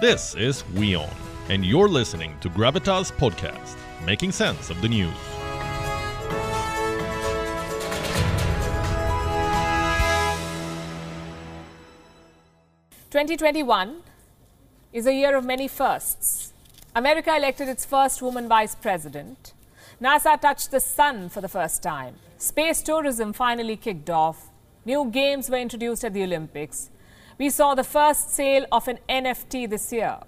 This is WION, and you're listening to Gravitas Podcast, making sense of the news. Twenty twenty one is a year of many firsts. America elected its first woman vice president. NASA touched the sun for the first time. Space tourism finally kicked off. New games were introduced at the Olympics. We saw the first sale of an NFT this year.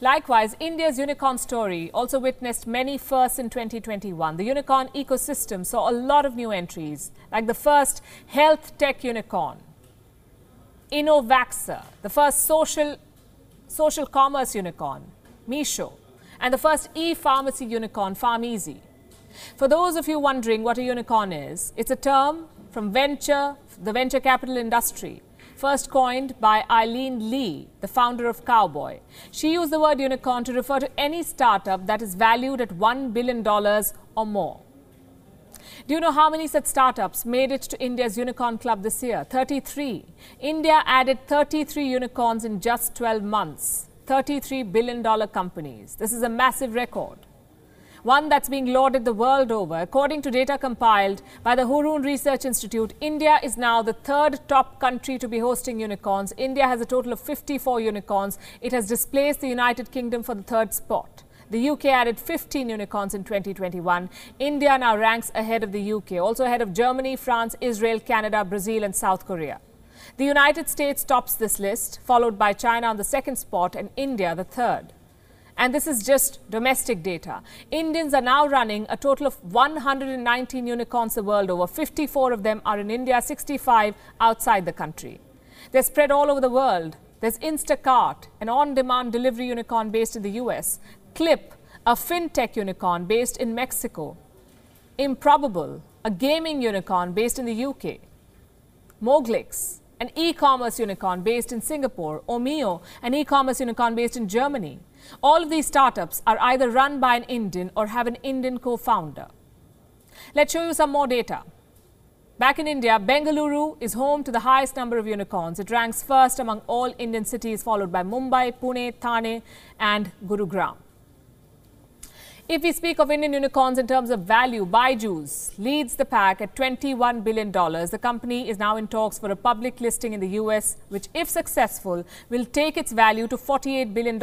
Likewise, India's unicorn story also witnessed many firsts in 2021. The unicorn ecosystem saw a lot of new entries, like the first health tech unicorn, Innovaccer, the first social, social commerce unicorn, Meesho, and the first e pharmacy unicorn, PharmEasy. For those of you wondering what a unicorn is, it's a term from venture, the venture capital industry, first coined by Aileen Lee, the founder of Cowboy. She used the word unicorn to refer to any startup that is valued at $1 billion or more. Do you know how many such startups made it to India's unicorn club this year? 33. India added 33 unicorns in just 12 months. $33 billion companies. This is a massive record. One that's being lauded the world over. According to data compiled by the Hurun Research Institute, India is now the third top country to be hosting unicorns. India has a total of 54 unicorns. It has displaced the United Kingdom for the third spot. The UK added 15 unicorns in 2021. India now ranks ahead of the UK, also ahead of Germany, France, Israel, Canada, Brazil, and South Korea. The United States tops this list, followed by China on the second spot and India the third. And this is just domestic data. Indians are now running a total of 119 unicorns the world over. 54 of them are in India, 65 outside the country. They're spread all over the world. There's Instacart, an on demand delivery unicorn based in the US. Clip, a fintech unicorn based in Mexico. Improbable, a gaming unicorn based in the UK. Moglix, an e commerce unicorn based in Singapore. Omio, an e commerce unicorn based in Germany. All of these startups are either run by an Indian or have an Indian co founder. Let's show you some more data. Back in India, Bengaluru is home to the highest number of unicorns. It ranks first among all Indian cities, followed by Mumbai, Pune, Thane, and Gurugram. If we speak of Indian unicorns in terms of value, Byju's leads the pack at $21 billion. The company is now in talks for a public listing in the US, which, if successful, will take its value to $48 billion.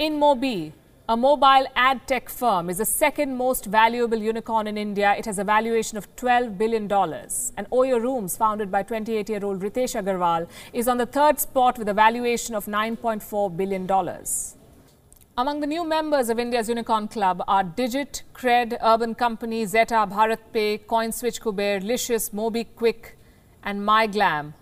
InMobi, a mobile ad tech firm, is the second most valuable unicorn in India. It has a valuation of $12 billion. And Oyo Rooms, founded by 28 year old Ritesh Agarwal, is on the third spot with a valuation of $9.4 billion. Among the new members of India's Unicorn Club are Digit, Cred, Urban Company, Zeta, BharatPe, CoinSwitch Kuber, Licious, MobiKwik, and MyGlamm,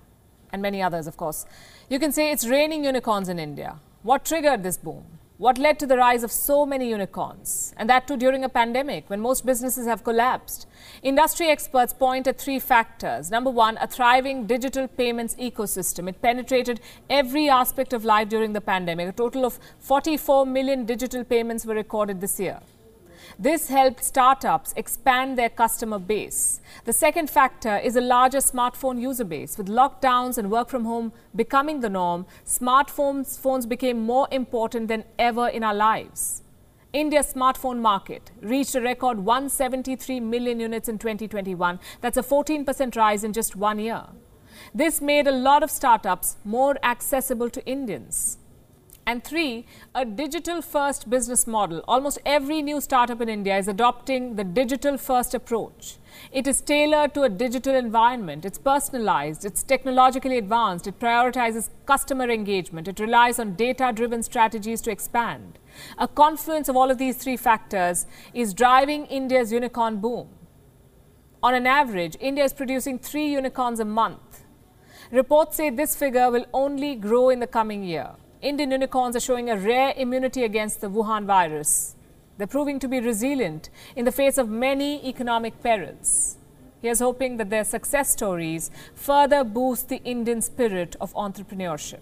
and many others, of course. You can say it's raining unicorns in India. What triggered this boom? What led to the rise of so many unicorns? And that too during a pandemic when most businesses have collapsed. Industry experts point at three factors. Number one, a thriving digital payments ecosystem. It penetrated every aspect of life during the pandemic. A total of 44 million digital payments were recorded this year. This helped startups expand their customer base. The second factor is a larger smartphone user base. With lockdowns and work from home becoming the norm, smartphones phones became more important than ever in our lives. India's smartphone market reached a record 173 million units in 2021. That's a 14% rise in just one year. This made a lot of startups more accessible to Indians. And three, a digital first business model. Almost every new startup in India is adopting the digital first approach. It is tailored to a digital environment. It's personalized. It's technologically advanced. It prioritizes customer engagement. It relies on data driven strategies to expand. A confluence of all of these three factors is driving India's unicorn boom. On an average, India is producing three unicorns a month. Reports say this figure will only grow in the coming year. Indian unicorns are showing a rare immunity against the Wuhan virus. They're proving to be resilient in the face of many economic perils. He is hoping that their success stories further boost the Indian spirit of entrepreneurship.